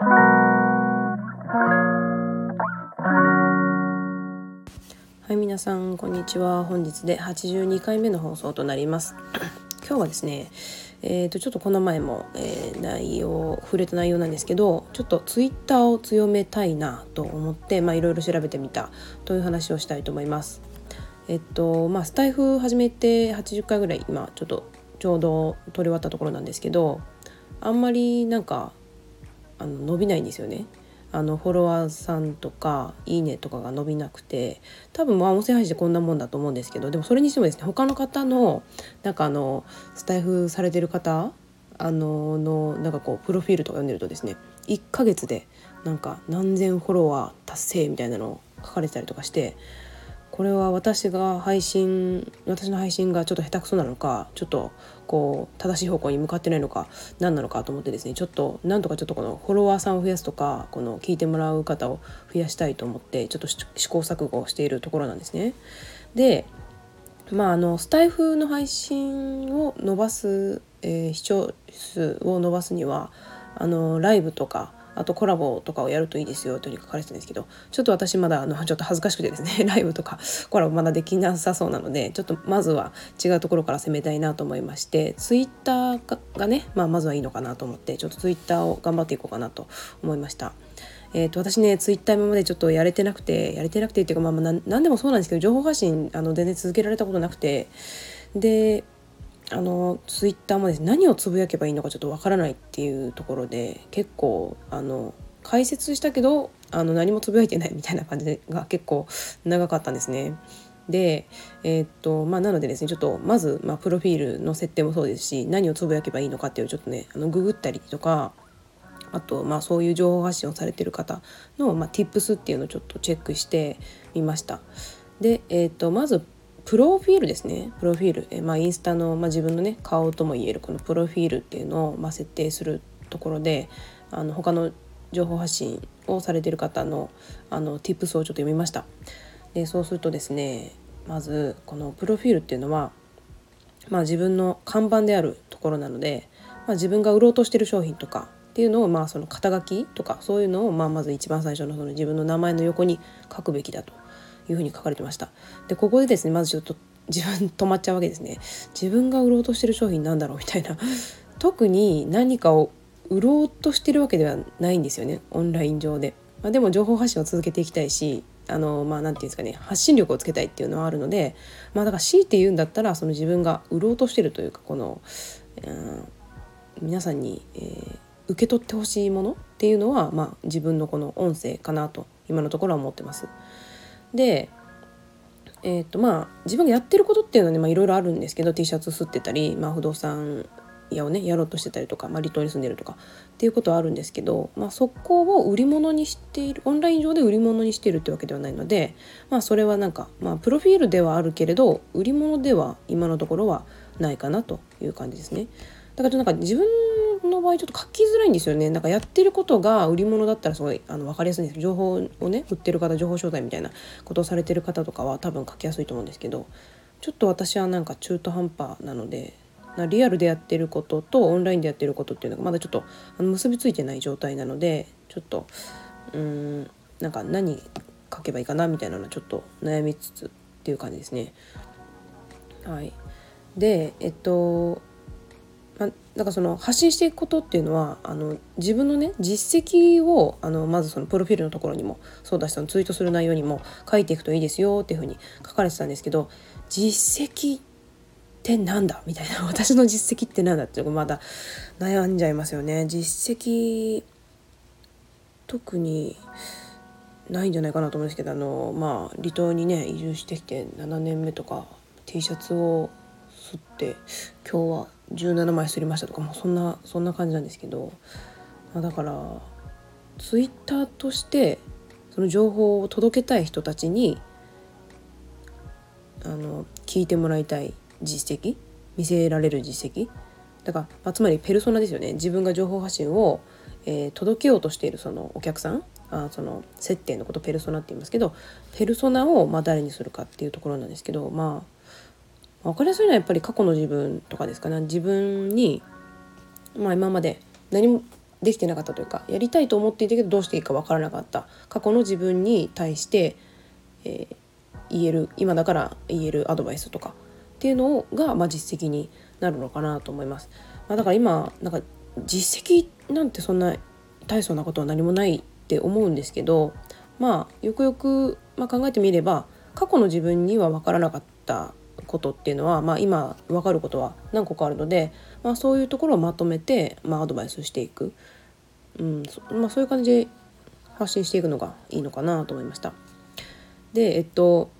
はい皆さんこんにちは。本日で82回目の放送となります。今日はですねえー、とちょっとこの前も、えー、内容触れた内容なんですけどちょっとツイッターを強めたいなと思っていろいろ調べてみたという話をしたいと思います。えっとまあスタイフ始めて80回ぐらい今ちょっとちょうど取り終わったところなんですけどあんまりなんかあの伸びないんですよね。あのフォロワーさんとかいいねとかが伸びなくて多分まあ音声配信でこんなもんだと思うんですけどでもそれにしてもですね他の方のなんかあのスタイフされてる方あののなんかこうプロフィールとか読んでるとですね1ヶ月でなんか何千フォロワー達成みたいなのを書かれてたりとかしてこれは私が配信私の配信がちょっと下手くそなのかちょっとこう正しい方向に向かってないのか何なのかと思ってですねちょっとなんとかちょっとこのフォロワーさんを増やすとかこの聞いてもらう方を増やしたいと思ってちょっと試行錯誤をしているところなんですね。でまああのスタイフの配信を伸ばす、えー、視聴数を伸ばすにはあのライブとかあとコラボとかをやるといいですよというふうに書かれてたんですけどちょっと私まだあのちょっと恥ずかしくてですね ライブとかコラボまだできなさそうなのでちょっとまずは違うところから攻めたいなと思いましてツイッターがね、まあ、まずはいいのかなと思ってちょっとツイッターを頑張っていこうかなと思いました。えーと、私ねツイッター今までちょっとやれてなくてやれてなくてっていうかまあまあ何でもそうなんですけど情報発信あの全然続けられたことなくてであのツイッターもですね何をつぶやけばいいのかちょっとわからないっていうところで結構あの解説したけどあの何もつぶやいてないみたいな感じが結構長かったんですね。で、えー、っとまあ、なのでですねちょっとまず、まあ、プロフィールの設定もそうですし何をつぶやけばいいのかっていうちょっとねあのググったりとかあと、まあ、そういう情報発信をされてる方の、まあ、Tips っていうのをちょっとチェックしてみました。で、えー、っとまずプロフィールですね。プロフィール、えまあ、インスタの、まあ、自分のね顔ともいえるこのプロフィールっていうのを、まあ、設定するところであの他の情報発信をされてる方のあの Tips をちょっと読みました。でそうするとですねまずこのプロフィールっていうのは、まあ、自分の看板であるところなので、まあ、自分が売ろうとしてる商品とかっていうのをまあその肩書きとかそういうのをまあまず一番最初のその自分の名前の横に書くべきだと。いうふうに書かれてました。でここでですねまずちょっと 自分止まっちゃうわけですね。自分が売ろうとしてる商品なんだろうみたいな。特に何かを売ろうとしてるわけではないんですよね。オンライン上で、まあ、でも情報発信を続けていきたいしあのまあ何て言うんですかね発信力をつけたいっていうのはあるのでまあだから強いて言うんだったらその自分が売ろうとしてるというかこの、うん、皆さんに、えー、受け取ってほしいものっていうのは、まあ、自分のこの音声かなと今のところは思ってます。でえーとまあ、自分がやってることっていうのはねいろいろあるんですけど T シャツ吸ってたり、まあ、不動産屋をねやろうとしてたりとか、まあ、離島に住んでるとかっていうことはあるんですけど、まあ、そこを売り物にしているオンライン上で売り物にしているってわけではないので、まあ、それはなんか、まあ、プロフィールではあるけれど売り物では今のところはないかなという感じですね。だからなんか自分の場合ちょっと書きづらいんですよね。なんかやってることが売り物だったらすごいあの分かりやすいんですけど情報をね売ってる方情報商材みたいなことをされてる方とかは多分書きやすいと思うんですけどちょっと私はなんか中途半端なのでリアルでやってることとオンラインでやってることっていうのがまだちょっとあの結びついてない状態なのでちょっとうんなんか何書けばいいかなみたいなのはちょっと悩みつつっていう感じですね。はい、でえっとまだからその発信していくことっていうのはあの自分のね実績をあのまずそのプロフィールのところにもそうだしそのツイートする内容にも書いていくといいですよっていうふうに書かれてたんですけど実績ってなんだ？みたいな。私の実績ってなんだっていうのまだ悩んじゃいますよね。実績特にないんじゃないかなと思うんですけどあのまあ離島にね移住してきて7年目とか T シャツを吸って今日は17枚吸りましたとかもそんなそんな感じなんですけど、まあ、だからツイッターとしてその情報を届けたい人たちにあの聞いてもらいたい実績見せられる実績だから、まあ、つまりペルソナですよね。自分が情報発信を、えー、届けようとしているそのお客さんあその接点のことペルソナって言いますけどペルソナをまあ誰にするかっていうところなんですけどまあ分かりやすいのはやっぱり過去の自分とかですか？ね自分に、まあ、今まで何もできてなかったというかやりたいと思っていたけどどうしていいか分からなかった過去の自分に対して、えー、言える今だから言えるアドバイスとかっていうのが、まあ、実績になるのかなと思います。まあ、だから今なんか実績なんてそんな大層なことは何もないって思うんですけどまあよくよく、まあ、考えてみれば過去の自分には分からなかったことっていうのは、まあ、今分かることは何個かあるので、まあ、そういうところをまとめて、まあ、アドバイスしていく、うんまあ、そういう感じで発信していくのがいいのかなと思いました。でえっと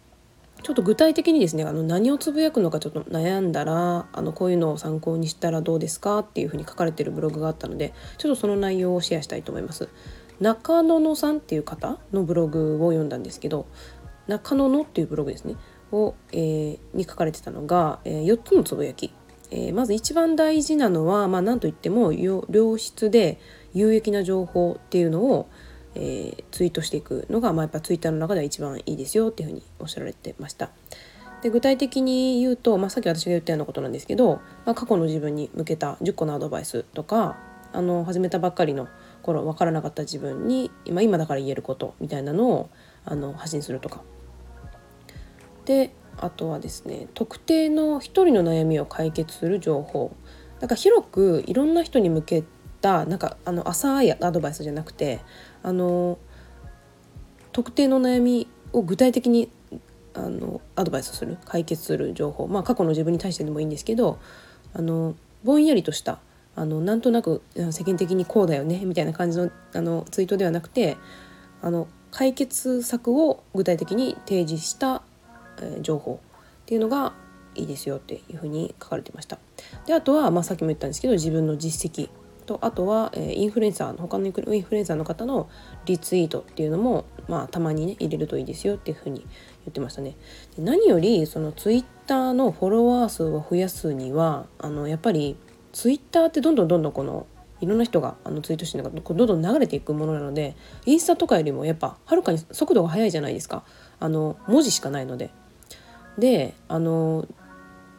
ちょっと具体的にですねあの何をつぶやくのかちょっと悩んだらあのこういうのを参考にしたらどうですか？っていうふうに書かれてるブログがあったのでちょっとその内容をシェアしたいと思います。中野野さんっていう方のブログを読んだんですけど中野野っていうブログですねを、えー、に書かれてたのが、えー、4つのつぶやき、えー、まず一番大事なのは、まあ、何といっても良質で有益な情報っていうのを、えー、ツイートしていくのが、まあ、やっぱツイッターの中では一番いいですよっていうふうにおっしゃられてました。で具体的に言うと、まあ、さっき私が言ったようなことなんですけど、まあ、過去の自分に向けた10個のアドバイスとかあの始めたばっかりの頃分からなかった自分に今今だから言えることみたいなのをあの発信するとかであとはですね特定の一人の悩みを解決する情報。なんか広くいろんな人に向けたなんかあの浅いアドバイスじゃなくてあの特定の悩みを具体的にあのアドバイスする解決する情報。まあ過去の自分に対してでもいいんですけどあのぼんやりとしたあのなんとなく世間的にこうだよねみたいな感じのあのツイートではなくてあの解決策を具体的に提示したえ情報っていうのがいいですよっていうふうに書かれてました。であとは、まあ、さっきも言ったんですけど自分の実績とあとは、え、インフルエンサーの他のインフルエンサーの方のリツイートっていうのも、まあ、たまにね入れるといいですよっていうふうに言ってましたね。で何よりそのツイッターのフォロワー数を増やすにはあのやっぱりツイッターってどんどんどんどんこのいろんな人があのツイートしてるのがどんどん流れていくものなのでインスタとかよりもやっぱはるかに速度が速いじゃないですかあの文字しかないので。であの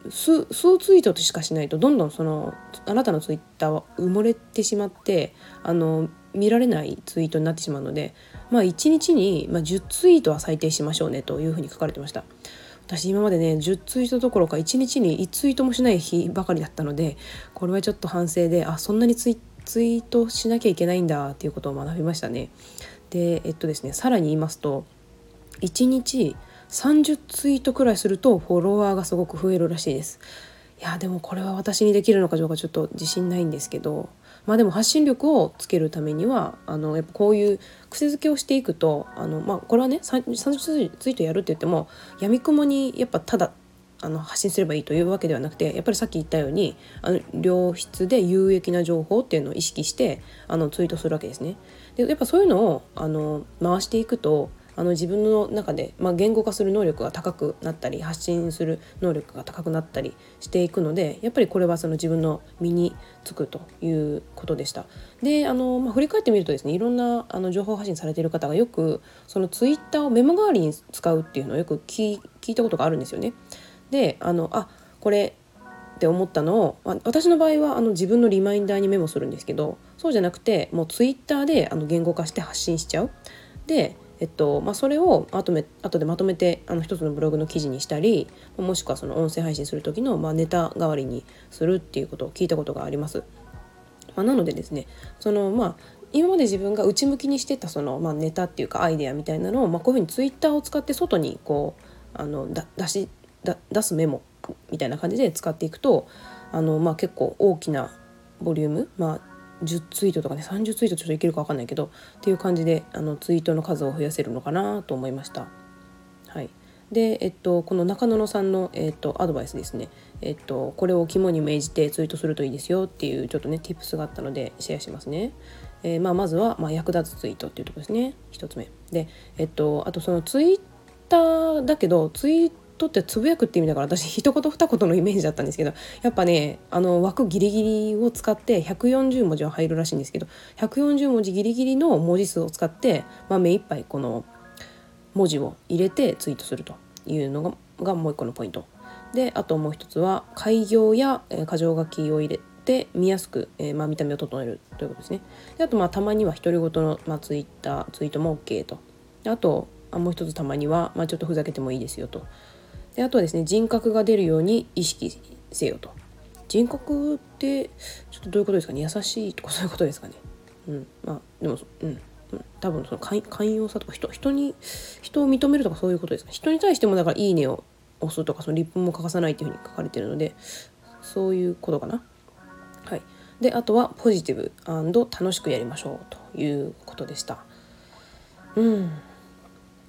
数ツイートしかしないとどんどんそのあなたのツイッターは埋もれてしまってあの見られないツイートになってしまうので、まあ、1日に、まあ、10ツイートは最低しましょうねというふうに書かれてました。私今までね10ツイートどころか1日に1ツイートもしない日ばかりだったのでこれはちょっと反省であそんなにツイツイートしなきゃいけないんだっていうことを学びましたね。でえっとですねさらに言いますと1日30ツイートくらいするとフォロワーがすごく増えるらしいです。いやでもこれは私にできるのかどうかちょっと自信ないんですけどまあでも発信力をつけるためにはあのやっぱこういう癖づけをしていくとあの、まあ、これはね30ツイートやるって言ってもやみくもにやっぱただあの発信すればいいというわけではなくてやっぱりさっき言ったようにあの良質で有益な情報っていうのを意識してあのツイートするわけですね。でやっぱそういうのをあの回していくとあの自分の中で、まあ、言語化する能力が高くなったり発信する能力が高くなったりしていくのでやっぱりこれはその自分の身につくということでした。であの、まあ、振り返ってみるとですねいろんなあの情報発信されている方がよくそのツイッターをメモ代わりに使うっていうのをよく聞いたことがあるんですよね。であのあこれって思ったのを私の場合はあの自分のリマインダーにメモするんですけどそうじゃなくてもうツイッターであの言語化して発信しちゃう。でえっとまあ、それを後め後でまとめてあの一つのブログの記事にしたりもしくはその音声配信する時の、まあ、ネタ代わりにするっていうことを聞いたことがあります。まあ、なのでですねそのまあ今まで自分が内向きにしてたその、まあ、ネタっていうかアイデアみたいなのを、まあ、こういうふうにツイッターを使って外にこうあの出し出すメモみたいな感じで使っていくとあの、まあ、結構大きなボリューム、まあ、10ツイートとかね30ツイートちょっといけるか分かんないけどっていう感じであのツイートの数を増やせるのかなと思いました。はい、で、えっと、この中野さんの、えっと、アドバイスですね、えっと、これを肝に銘じてツイートするといいですよっていうちょっとね tips があったのでシェアしますね。えー、まあ、まずは、まあ、役立つツイートっていうとこですね1つ目。で、えっと、あとそのツイッターだけどツイートってつぶやくって意味だから私一言二言のイメージだったんですけどやっぱねあの枠ギリギリを使って140文字は入るらしいんですけど140文字ギリギリの文字数を使って、まあ、目いっぱいこの文字を入れてツイートするというのががもう一個のポイント。であともう一つは開業や箇条書きを入れて見やすく、えー、まあ、見た目を整えるということですね。であとまあたまには独り言の、まあ、ツイッターツイートも OK と。あとあもう一つたまには、まあ、ちょっとふざけてもいいですよと。であとはですね人格が出るように意識せよと。人格ってちょっとどういうことですかね？優しいとかそういうことですかね？うんまあでもうん多分その寛容さとか人人に人を認めるとかそういうことですか人に対してもだから「いいね」を押すとかそのリップも欠かさないっていうふうに書かれてるのでそういうことかな？はい、であとはポジティブ楽しくやりましょうということでした。うん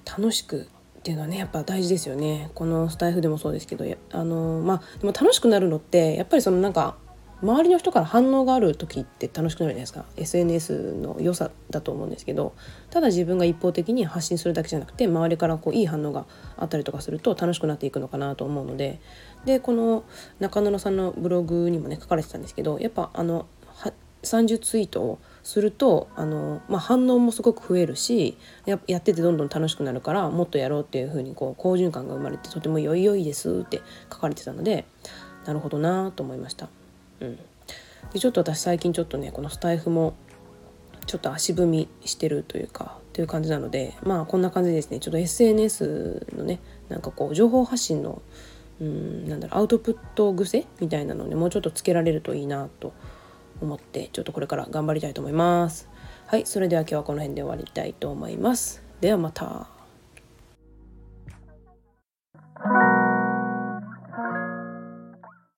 楽しくっていうのはねやっぱ大事ですよね。このスタイフでもそうですけどあのまあでも楽しくなるのってやっぱりそのなんか周りの人から反応がある時って楽しくなるじゃないですか。SNS の良さだと思うんですけどただ自分が一方的に発信するだけじゃなくて周りからこういい反応があったりとかすると楽しくなっていくのかなと思うので。でこの中野さんのブログにもね書かれてたんですけどやっぱあの30ツイートをするとあの、まあ、反応もすごく増えるしややっててどんどん楽しくなるからもっとやろうっていう風にこう好循環が生まれてとても良い良いですって書かれてたのでなるほどなと思いました。うん、でちょっと私最近ちょっとねこのスタイフもちょっと足踏みしてるというかっていう感じなのでまあこんな感じですねちょっと SNS のねなんかこう情報発信のうんなんだろうアウトプット癖みたいなのねもうちょっとつけられるといいなと思ってちょっとこれから頑張りたいと思います。はいそれでは今日はこの辺で終わりたいと思います。ではまた。